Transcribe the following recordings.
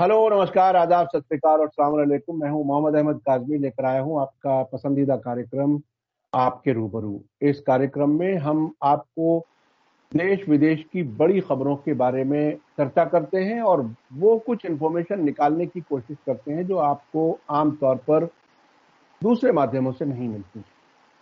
Hello, नमस्कार, आदाब सत और सलामकुम मैं हूँ मोहम्मद अहमद काजमी, लेकर आया हूँ आपका पसंदीदा कार्यक्रम, आपके रूबरू। इस कार्यक्रम में हम आपको देश विदेश की बड़ी खबरों के बारे में चर्चा करते हैं और वो कुछ इन्फॉर्मेशन निकालने की कोशिश करते हैं जो आपको आमतौर पर दूसरे माध्यमों से नहीं मिलती।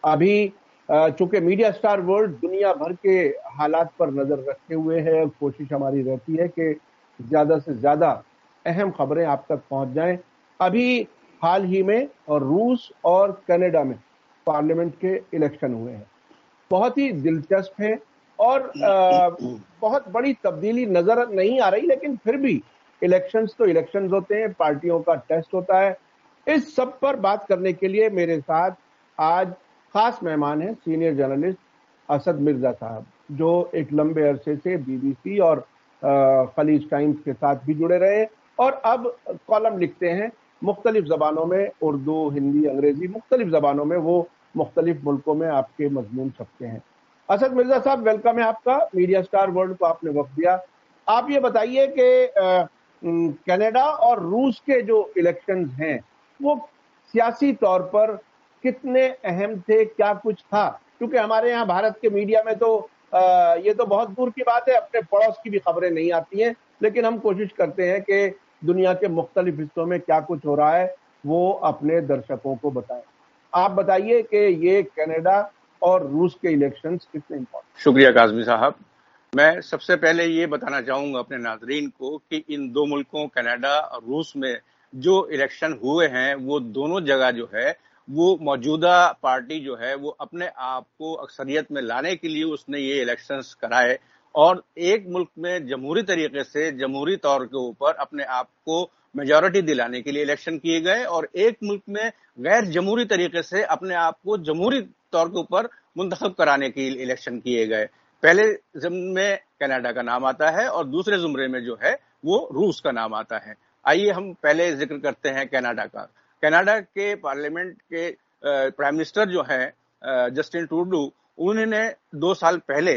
अभी चूँकि मीडिया स्टार वर्ल्ड दुनिया भर के हालात पर नज़र रखे हुए है कोशिश हमारी रहती है कि ज़्यादा से ज़्यादा अहम खबरें आप तक पहुँच जाएँ। अभी हाल ही में और रूस और कनाडा में पार्लियामेंट के इलेक्शन हुए हैं। बहुत ही दिलचस्प है और आ, बहुत बड़ी तब्दीली नज़र नहीं आ रही लेकिन फिर भी इलेक्शंस तो इलेक्शंस होते हैं पार्टियों का टेस्ट होता है। इस सब पर बात करने के लिए मेरे साथ आज खास मेहमान हैं सीनियर जर्नलिस्ट असद मिर्ज़ा साहब जो एक लंबे अरसे से बीबीसी और खलीज टाइम्स के साथ भी जुड़े रहे और अब कॉलम लिखते हैं मुख्तलिफ़ जबानों में उर्दू हिंदी अंग्रेज़ी मुख्तलिफ़ जबानों में वो मुख्तलिफ़ मुल्कों में आपके मजमून छपते हैं। असद मिर्ज़ा साहब वेलकम है आपका। मीडिया स्टार वर्ल्ड को आपने वक्त दिया। आप ये बताइए कि कनाडा और रूस के जो इलेक्शन हैं वो सियासी तौर पर कितने अहम थे क्या कुछ था? क्योंकि हमारे यहाँ भारत के मीडिया में तो आ, ये तो बहुत दूर की बात है अपने पड़ोस की भी खबरें नहीं आती हैं। लेकिन हम कोशिश करते हैं कि दुनिया के मुख्तलिफ़ हिस्सों में क्या कुछ हो रहा है, वो अपने दर्शकों को बताएँ। आप बताइए कि ये कनाडा और रूस के इलेक्शन कितने इम्पोर्टेंट शुक्रिया काजमी साहब। मैं सबसे पहले ये बताना चाहूँगा अपने नाजरीन को कि इन दो मुल्कों, कनाडा और रूस में जो इलेक्शन हुए हैं, वो दोनों जगह जो है, वो मौजूदा पार्टी जो है, वो अपने आप को अक्सरियत में लाने के लिए उसने ये इलेक्शंस कराए। और एक मुल्क में जमहूरी तरीके से, जमहूरी तौर के ऊपर अपने आप को मेजोरिटी दिलाने के लिए इलेक्शन किए गए और एक मुल्क में गैर जमहूरी तरीके से अपने आप को जमहूरी तौर के ऊपर मुंतखब कराने के लिए इलेक्शन किए गए। पहले जुम्रे में कनाडा का नाम आता है और दूसरे जुमरे में जो है, वो रूस का नाम आता है। आइए हम पहले ज़िक्र करते हैं कनाडा का। कनाडा के पार्लियामेंट के प्राइम मिनिस्टर जो है जस्टिन टूडू उन्होंने दो साल पहले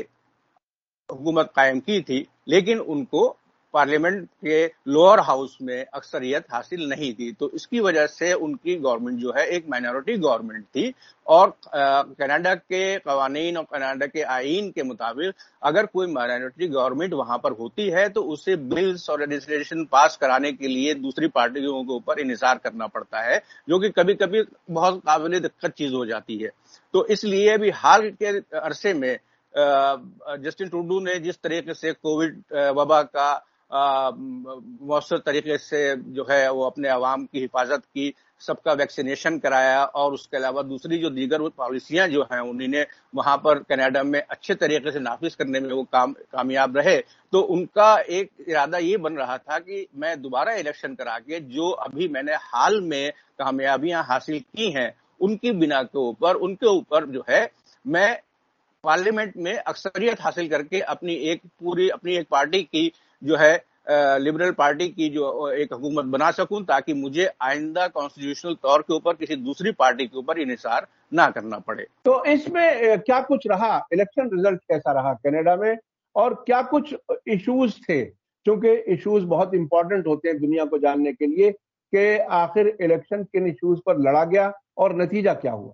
हुकूमत कायम की थी, लेकिन उनको पार्लियामेंट के लोअर हाउस में अक्सरियत हासिल नहीं थी। तो इसकी वजह से उनकी गवर्नमेंट जो है, एक माइनॉरिटी गवर्नमेंट थी। और कनाडा के कवानीन और कनाडा के आइन के मुताबिक अगर कोई माइनॉरिटी गवर्नमेंट वहाँ पर होती है तो उसे बिल्स और लेजिस्लेशन पास कराने के लिए दूसरी पार्टियों के ऊपर इंसार करना पड़ता है, जो कि कभी कभी बहुत काबिल दिक्कत चीज़ हो जाती है। तो इसलिए भी हाल के अरसे में जस्टिन टूडू ने जिस तरीके से कोविड वबा का मौसर तरीके से जो है वो अपने आवाम की हिफाजत की, सबका वैक्सीनेशन कराया और उसके अलावा दूसरी जो दीगर पॉलिसियाँ जो हैं, उन्होंने वहाँ पर कनाडा में अच्छे तरीके से नाफिज करने में वो काम, कामयाब रहे। तो उनका एक इरादा ये बन रहा था कि मैं दोबारा इलेक्शन करा के जो अभी मैंने हाल में कामयाबियाँ हासिल की हैं, उनकी बिना के ऊपर, उनके ऊपर जो है मैं पार्लियामेंट में अक्सरियत हासिल करके अपनी एक पूरी, अपनी एक पार्टी की जो है लिबरल पार्टी की जो एक हुकूमत बना सकूँ ताकि मुझे आइंदा कॉन्स्टिट्यूशनल तौर के ऊपर, किसी दूसरी पार्टी के ऊपर इनिसार ना करना पड़े। तो इसमें क्या कुछ रहा? इलेक्शन रिज़ल्ट कैसा रहा कनाडा में? और क्या कुछ इश्यूज़ थे? क्योंकि इश्यूज़ बहुत इंपॉर्टेंट होते हैं दुनिया को जानने के लिए कि आखिर इलेक्शन किन इश्यूज़ पर लड़ा गया और नतीजा क्या हुआ?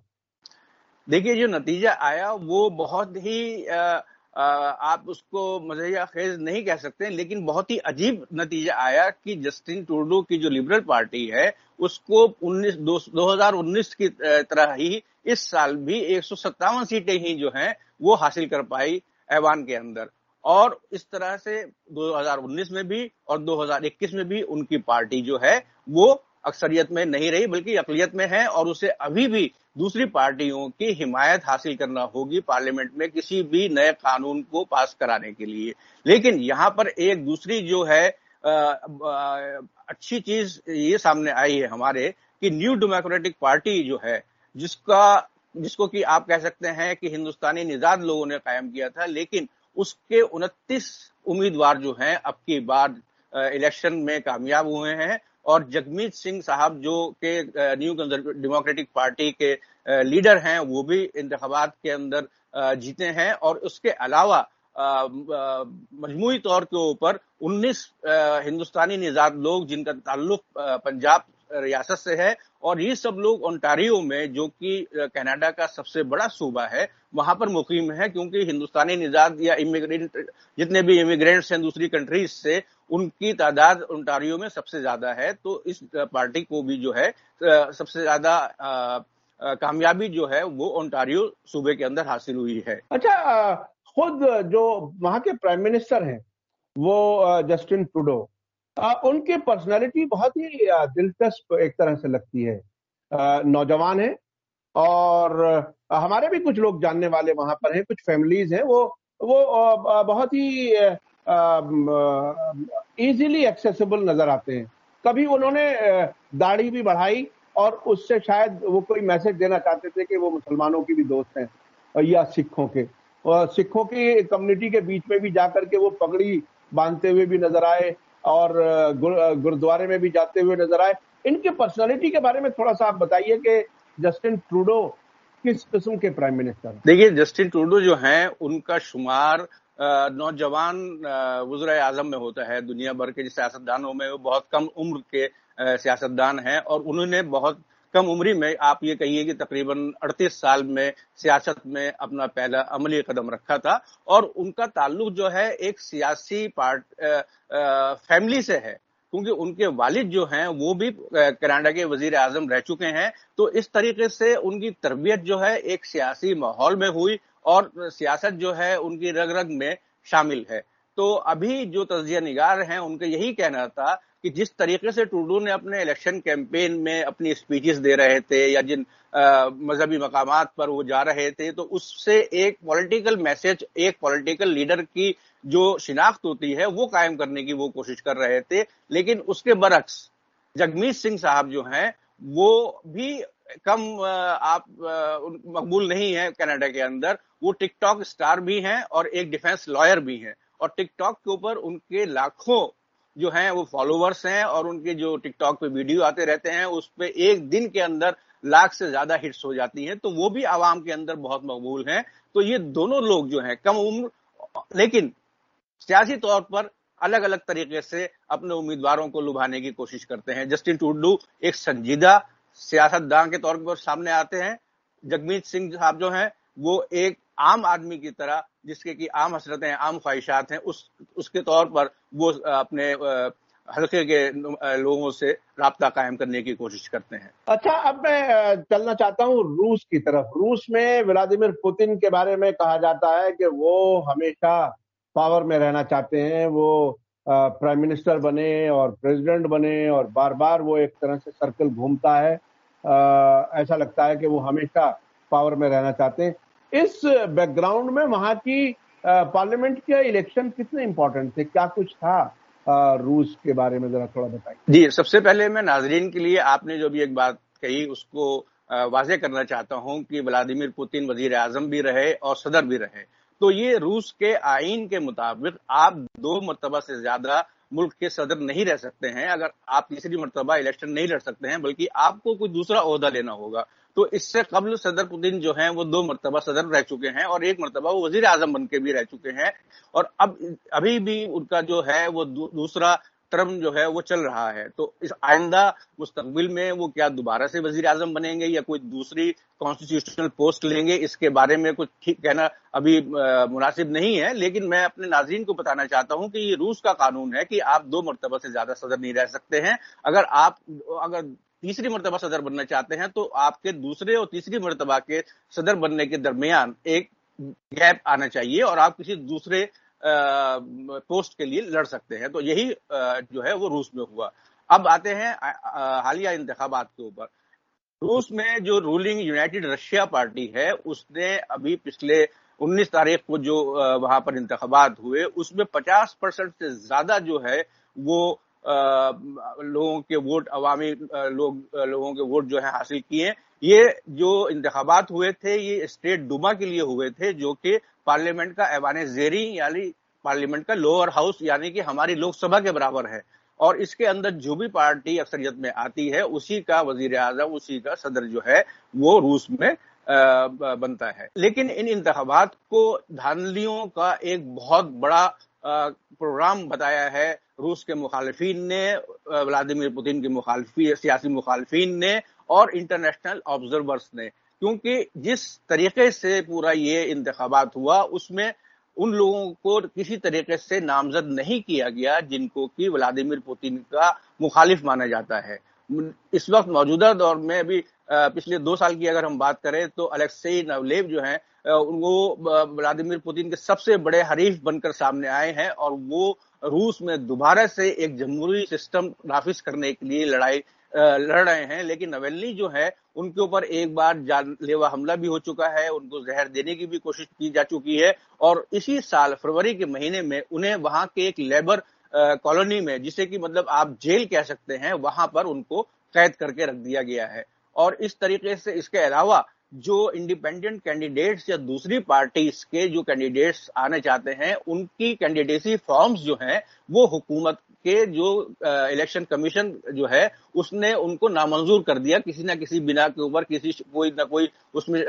देखिए जो नतीजा आया वो बहुत ही आ, आ, आप उसको मजहिया खेज नहीं कह सकते लेकिन बहुत ही अजीब नतीजा आया कि जस्टिन टूडो की जो लिबरल पार्टी है उसको 19 2019 की तरह ही इस साल भी एक सौ सत्तावन सीटें ही जो हैं वो हासिल कर पाई ऐवान के अंदर। और इस तरह से 2019 में भी और 2021 में भी उनकी पार्टी जो है वो अक्सरियत में नहीं रही, बल्कि अकलियत में है और उसे अभी भी दूसरी पार्टियों की हिमायत हासिल करना होगी पार्लियामेंट में किसी भी नए कानून को पास कराने के लिए। लेकिन यहाँ पर एक दूसरी जो है अच्छी चीज़ ये सामने आई है हमारे कि न्यू डेमोक्रेटिक पार्टी जो है, जिसका, जिसको कि आप कह सकते हैं कि हिंदुस्तानी निजाद लोगों ने कायम किया था, लेकिन उसके उनतीस उम्मीदवार जो हैं, अब की बार इलेक्शन में कामयाब हुए हैं और जगमीत सिंह साहब जो के न्यू डेमोक्रेटिक पार्टी के लीडर हैं, वो भी इंतबात के अंदर जीते हैं और उसके अलावा मजमू तौर के ऊपर 19 हिंदुस्तानी निजात लोग जिनका ताल्लुक पंजाब रियासत से है और ये सब लोग ओंटारियो में, जो कि कनाडा का सबसे बड़ा सूबा है, वहाँ पर मुकीम है क्योंकि हिंदुस्तानी निजात या इमिग्रेंट, जितने भी इमिग्रेंट्स हैं दूसरी कंट्रीज़ से, उनकी तादाद ओंटारियो में सबसे ज़्यादा है। तो इस पार्टी को भी जो है सबसे ज़्यादा कामयाबी जो है, वो ओंटारियो सूबे के अंदर हासिल हुई है। अच्छा खुद जो वहाँ के प्राइम मिनिस्टर हैं, वो जस्टिन टूडो उनकी पर्सनालिटी बहुत ही दिलचस्प एक तरह से लगती है। नौजवान है और हमारे भी कुछ लोग जानने वाले वहाँ पर हैं, कुछ फैमिलीज़ हैं, वो वो बहुत ही इजीली एक्सेसिबल नज़र आते हैं। कभी उन्होंने दाढ़ी भी बढ़ाई और उससे शायद वो कोई मैसेज देना चाहते थे कि वो मुसलमानों की भी दोस्त हैं या सिखों के। सिखों की कम्युनिटी के बीच में भी जाकर के वो पगड़ी बांधते हुए भी नज़र आए। और गुरुद्वारे में भी जाते हुए नज़र आए। इनके पर्सनालिटी के बारे में थोड़ा सा आप बताइए कि जस्टिन ट्रूडो किस किस्म के प्राइम मिनिस्टर देखिए, जस्टिन ट्रूडो जो हैं, उनका शुमार नौजवान वजर आज़म में होता है। दुनिया भर के सियासतदानों में वो बहुत कम उम्र के सियासतदान हैं और उन्होंने बहुत कम उम्री में आप ये कहिए कि तकरीबन 38 साल में सियासत में अपना पहला अमली कदम रखा था और उनका ताल्लुक जो है एक सियासी पार्ट आ, आ, फैमिली से है। क्योंकि उनके वालिद जो हैं वो भी कनाडा के वज़ीर आज़म रह चुके हैं। तो इस तरीके से उनकी तरबियत जो है एक सियासी माहौल में हुई और सियासत जो है उनकी रग रग में शामिल है। तो अभी जो तजिया निगार हैं उनका यही कहना था कि जिस तरीके से टूडू ने अपने इलेक्शन कैंपेन में अपनी स्पीचेस दे रहे थे या जिन मजहबी मकाम पर वो जा रहे थे तो उससे एक पॉलिटिकल मैसेज एक पॉलिटिकल लीडर की जो शिनाख्त होती है, वो कायम करने की वो कोशिश कर रहे थे। लेकिन उसके बरक्स जगमीत सिंह साहब जो हैं, वो भी कम आप मकबूल नहीं है कनाडा के अंदर। वो टिकटॉक स्टार भी हैं और एक डिफेंस लॉयर भी हैं। और टिकटॉक के ऊपर उनके लाखों जो हैं, वो फॉलोवर्स हैं और उनके जो टिकटॉक पे वीडियो आते रहते हैं, उस पर एक दिन के अंदर लाख से ज़्यादा हिट्स हो जाती हैं तो वो भी आवाम के अंदर बहुत मकबूल हैं। तो ये दोनों लोग जो हैं, कम उम्र, लेकिन सियासी तौर पर अलग अलग तरीके से अपने उम्मीदवारों को लुभाने की कोशिश करते हैं। जस्टिन टूडू एक संजीदा सियासतदान के तौर पर सामने आते हैं। जगमीत सिंह साहब जो हैं, वो एक आम आदमी की तरह जिसके की आम हसरतें आम ख्वाहिशात हैं उस उसके तौर पर वो अपने हल्के के लोगों से रबता कायम करने की कोशिश करते हैं। अच्छा अब मैं चलना चाहता हूँ रूस की तरफ़। रूस में व्लादिमिर पुतिन के बारे में कहा जाता है कि वो हमेशा पावर में रहना चाहते हैं। वो प्राइम मिनिस्टर बने और प्रेसिडेंट बने और बार बार वो एक तरह से सर्कल घूमता है। आ, ऐसा लगता है कि वो हमेशा पावर में रहना चाहते हैं। इस बैकग्राउंड में वहाँ की पार्लियामेंट के इलेक्शन कितने इंपॉर्टेंट थे? क्या कुछ था रूस के बारे में जरा थोड़ा बताइए। जी, सबसे पहले मैं नाजरीन के लिए आपने जो भी एक बात कही, उसको वाजे करना चाहता हूँ कि व्लादिमिर पुतिन वज़ीर आज़म भी रहे और सदर भी रहे। तो ये रूस के आइन के मुताबिक आप दो मरतबा से ज़्यादा मुल्क के सदर नहीं रह सकते हैं। अगर आप तीसरी मरतबा इलेक्शन नहीं लड़ सकते हैं, बल्कि आपको कोई दूसरा अहदा लेना होगा। तो इससे कबल सदर पुतिन जो हैं, वो दो मरतबा सदर रह चुके हैं और एक मरतबा वो वज़ीर आज़म बन के भी रह चुके हैं। और अब अभी भी उनका जो है, वो दूसरा टर्म जो है, वो चल रहा है। तो इस आइंदा मुस्तबिल में वो क्या दोबारा से वज़ीर आज़म बनेंगे या कोई दूसरी कॉन्स्टिट्यूशनल पोस्ट लेंगे, इसके बारे में कुछ ठीक कहना अभी मुनासिब नहीं है। लेकिन मैं अपने नाजरीन को बताना चाहता हूँ कि ये रूस का कानून है कि आप दो मरतबा से ज़्यादा सदर नहीं रह सकते हैं। अगर आप, अगर तीसरी मरतबा सदर बनना चाहते हैं तो आपके दूसरे और तीसरी मरतबा के सदर बनने के दरमियान एक गैप आना चाहिए और आप किसी दूसरे पोस्ट के लिए लड़ सकते हैं। तो यही जो है वो रूस में हुआ। अब आते हैं हालिया इंतबात के ऊपर। रूस में जो रूलिंग यूनाइटेड रशिया पार्टी है, उसने अभी पिछले 19 तारीख को जो वहाँ पर इंतबात हुए, उसमें 50 परसेंट से ज़्यादा जो है वो लोगों के वोट, अवामी लोग लोगों के वोट जो है हासिल किए ये जो इंतबात हुए थे, ये स्टेट डुमा के लिए हुए थे, जो कि पार्लियामेंट का ऐवान जेरी, यानी पार्लियामेंट का लोअर हाउस, यानी कि हमारी लोकसभा के बराबर है। और इसके अंदर जो भी पार्टी अक्सरियत में आती है, उसी का वज़ीर आज़म उसी का सदर जो है, वो रूस में बनता है। लेकिन इन इंतबात को धांधलियों का एक बहुत बड़ा प्रोग्राम बताया है। रूस के मुखालफी ने व्लादिमीर पुतिन के मुखालफी, सियासी मुखालफी ने और इंटरनेशनल ऑब्जर्वर्स ने। क्योंकि जिस तरीके से पूरा ये इंतबात हुआ, उसमें उन लोगों को किसी तरीके से नामजद नहीं किया गया जिनको कि व्लादिमीर पुतिन का मुखालिफ माना जाता है। इस वक्त मौजूदा दौर में अभी पिछले दो साल की अगर हम बात करें तो अलेक्सई नवलेव जो हैं वो व्लादिमीर पुतिन के सबसे बड़े हरीफ बनकर सामने आए हैं और वो रूस में दोबारा से एक जमहूरी सिस्टम नाफिज करने के लिए लड़ाई लड़ रहे हैं। लेकिन नवेलनी जो है, उनके ऊपर एक बार जानलेवा हमला भी हो चुका है, उनको जहर देने की भी कोशिश की जा चुकी है और इसी साल फरवरी के महीने में उन्हें वहाँ के एक लेबर कॉलोनी में, जिसे कि मतलब आप जेल कह सकते हैं, वहाँ पर उनको कैद करके रख दिया गया है। और इस तरीके से इसके अलावा जो इंडिपेंडेंट कैंडिडेट्स या दूसरी पार्टीज़ के जो कैंडिडेट्स आने चाहते हैं, उनकी कैंडिडेसी फॉर्म्स जो हैं, वो हुकूमत के जो इलेक्शन कमीशन जो है, उसने उनको नामंजूर कर दिया। किसी ना किसी बिना के ऊपर किसी कोई ना कोई उसमें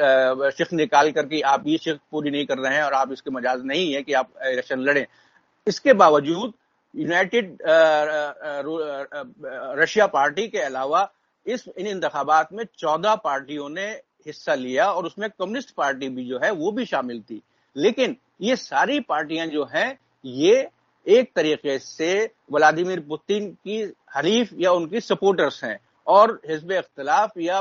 शिफ्ट निकाल करके आप ये शिफ्ट पूरी नहीं कर रहे हैं और आप इसके मजाज नहीं है कि आप इलेक्शन लड़ें। इसके बावजूद यूनाइटेड रशिया पार्टी के अलावा इस, इन इंतबात में चौदह पार्टियों ने हिस्सा लिया और उसमें कम्युनिस्ट पार्टी भी जो है वो भी शामिल थी। लेकिन ये सारी पार्टियाँ जो हैं, ये एक तरीके से व्लादिमीर पुतिन की हरीफ या उनकी सपोर्टर्स हैं और हिजब इख्तलाफ या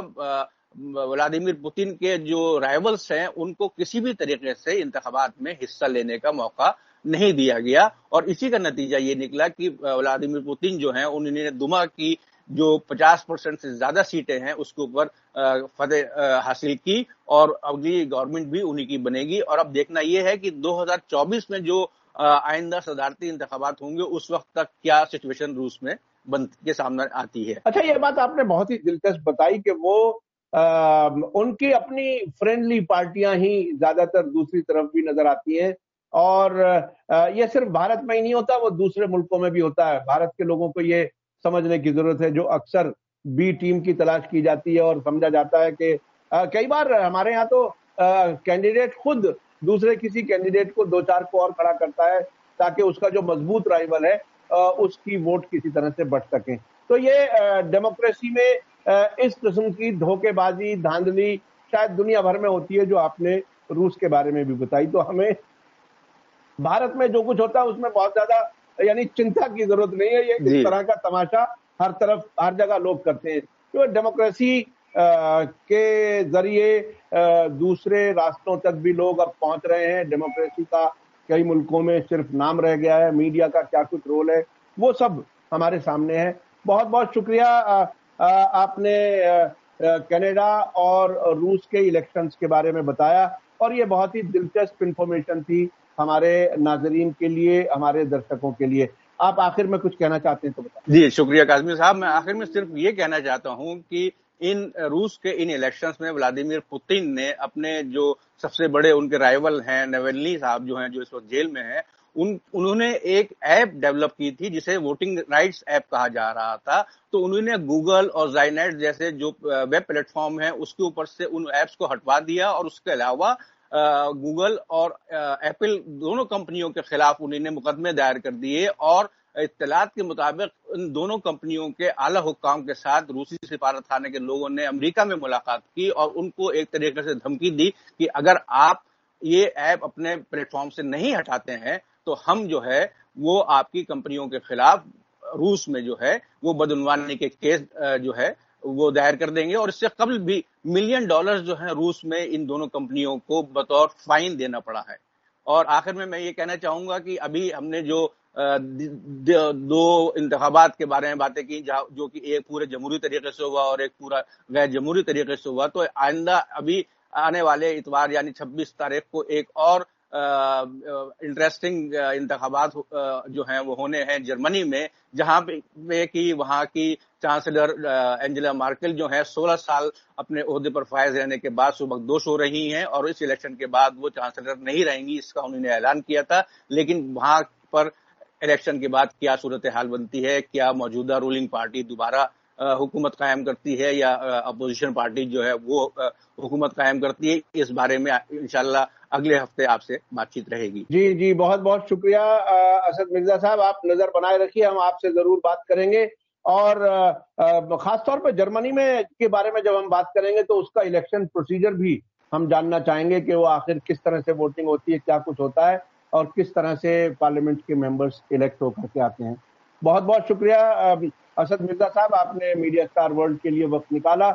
व्लादिमीर पुतिन के जो राइवल्स हैं, उनको किसी भी तरीके से इंतबात में हिस्सा लेने का मौका नहीं दिया गया। और इसी का नतीजा ये निकला कि व्लादिमीर पुतिन जो है उन्होंने दुमा की जो 50 परसेंट से ज़्यादा सीटें हैं उसके ऊपर फतेह हासिल की और अगली गवर्नमेंट भी उन्हीं की बनेगी। और अब देखना यह है कि 2024 में जो आइंदा सदारती इंतबात होंगे उस वक्त तक क्या सिचुएशन रूस में बन के सामने आती है। अच्छा ये बात आपने बहुत ही दिलचस्प बताई कि वो आ, उनकी अपनी फ्रेंडली पार्टियाँ ही ज़्यादातर दूसरी तरफ़ भी नज़र आती हैं। और ये सिर्फ़ भारत में ही नहीं होता, वो दूसरे मुल्कों में भी होता है। भारत के लोगों को ये समझने की ज़रूरत है, जो अक्सर बी टीम की तलाश की जाती है और समझा जाता है कि कई बार हमारे यहाँ तो कैंडिडेट खुद दूसरे किसी कैंडिडेट को दो चार को और खड़ा करता है, ताकि उसका जो मज़बूत राइवल है उसकी वोट किसी तरह से बढ़ सके। तो ये डेमोक्रेसी में इस किस्म की धोखेबाजी, धांधली शायद दुनिया भर में होती है, जो आपने रूस के बारे में भी बताई। तो हमें भारत में जो कुछ होता है उसमें बहुत ज़्यादा यानी चिंता की ज़रूरत नहीं है। ये इस तरह का तमाशा हर तरफ़ हर जगह लोग करते हैं। तो डेमोक्रेसी के ज़रिए दूसरे रास्तों तक भी लोग अब पहुँच रहे हैं। डेमोक्रेसी का कई मुल्कों में सिर्फ़ नाम रह गया है। मीडिया का क्या कुछ रोल है वो सब हमारे सामने है। बहुत बहुत शुक्रिया आपने कनाडा और रूस के इलेक्शंस के बारे में बताया। और ये बहुत ही दिलचस्प इंफॉर्मेशन थी। हमारे नाजरीन के लिए, हमारे दर्शकों के लिए। आप आखिर में कुछ कहना चाहते हैं तो बताएँ। जी, शुक्रिया काजमी साहब। मैं आखिर में सिर्फ़ ये कहना चाहता हूँ कि इन रूस के, इन इलेक्शंस में व्लादिमीर पुतिन ने अपने जो सबसे बड़े उनके राइवल हैं नवेलनी साहब जो हैं, जो इस वक्त जेल में हैं, उन, उन्होंने एक ऐप डेवलप की थी जिसे वोटिंग राइट्स ऐप कहा जा रहा था। तो उन्होंने गूगल और जाइनेट जैसे जो वेब प्लेटफॉर्म है, उसके ऊपर से उन ऐप्स को हटवा दिया और उसके अलावा गूगल और एप्पल दोनों कंपनियों के खिलाफ उन्होंने मुकदमे दायर कर दिए और इतलात के मुताबिक इन दोनों कंपनियों के आला हुकाम के साथ रूसी सिफारत खाने के लोगों ने अमेरिका में मुलाकात की और उनको एक तरीके से धमकी दी कि अगर आप ये ऐप अपने प्लेटफॉर्म से नहीं हटाते हैं तो हम जो है, वो आपकी कंपनियों के खिलाफ रूस में जो है, वो बदनवानी के केस जो है वो दायर कर देंगे और इससे कबल भी मिलियन डॉलर जो है रूस में इन दोनों कंपनियों को बतौर फाइन देना पड़ा है। और आखिर में मैं ये कहना चाहूँगा कि अभी हमने जो दो इंतबात के बारे में बातें की जो कि एक पूरे जमहूरी तरीके से हुआ और एक पूरा गैर जमहूरी तरीके से हुआ तो आइंदा अभी आने वाले इतवार यानी 26 तारीख को एक और इंटरेस्टिंग इंतबात जो हैं, वो होने हैं जर्मनी में, जहाँ पे कि वहाँ की चांसलर एंजेला मार्केल जो है 16 साल अपने अहदे पर फायज रहने के बाद सुबह दोष हो रही हैं और इस इलेक्शन के बाद वो चांसलर नहीं रहेंगी, इसका उन्होंने ऐलान किया था। लेकिन वहाँ पर इलेक्शन के बाद क्या सूरत हाल बनती है, क्या मौजूदा रूलिंग पार्टी दोबारा हुकूमत कायम करती है या अपोजिशन पार्टी जो है वो हुकूमत कायम करती है, इस बारे में इंशाल्लाह अगले हफ़्ते आपसे बातचीत रहेगी। जी जी बहुत बहुत शुक्रिया असद मिर्ज़ा साहब, आप नज़र बनाए रखिए, हम आपसे ज़रूर बात करेंगे। और खासतौर पर जर्मनी में के बारे में जब हम बात करेंगे तो उसका इलेक्शन प्रोसीजर भी हम जानना चाहेंगे कि वो आखिर किस तरह से वोटिंग होती है, क्या कुछ होता है, और किस तरह से पार्लियामेंट के मेंबर्स इलेक्ट होकर के आते हैं। बहुत बहुत शुक्रिया असद मिर्ज़ा साहब, आपने मीडिया स्टार वर्ल्ड के लिए वक्त निकाला।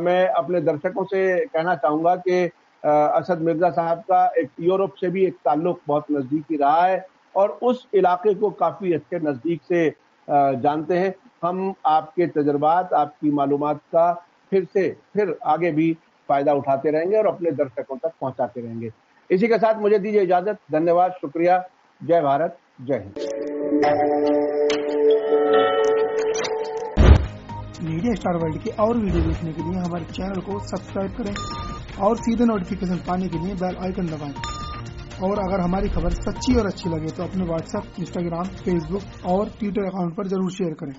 मैं अपने दर्शकों से कहना चाहूँगा कि असद मिर्ज़ा साहब का एक यूरोप से भी एक ताल्लुक बहुत नजदीकी रहा है और उस इलाके को काफ़ी अच्छे नज़दीक से जानते हैं। हम आपके तजर्बात, आपकी मालूम का फिर से, फिर आगे भी फ़ायदा उठाते रहेंगे और अपने दर्शकों तक पहुंचाते रहेंगे। इसी के साथ मुझे दीजिए इजाज़त। धन्यवाद, शुक्रिया। जय भारत, जय हिंद। मीडिया स्टार वर्ल्ड की और वीडियो देखने के लिए हमारे चैनल को सब्सक्राइब करें और सीधे नोटिफिकेशन पाने के लिए बेल आइकन दबाएँ। और अगर हमारी खबर सच्ची और अच्छी लगे तो अपने व्हाट्सएप इंस्टाग्राम फेसबुक और ट्विटर अकाउंट पर ज़रूर शेयर करें।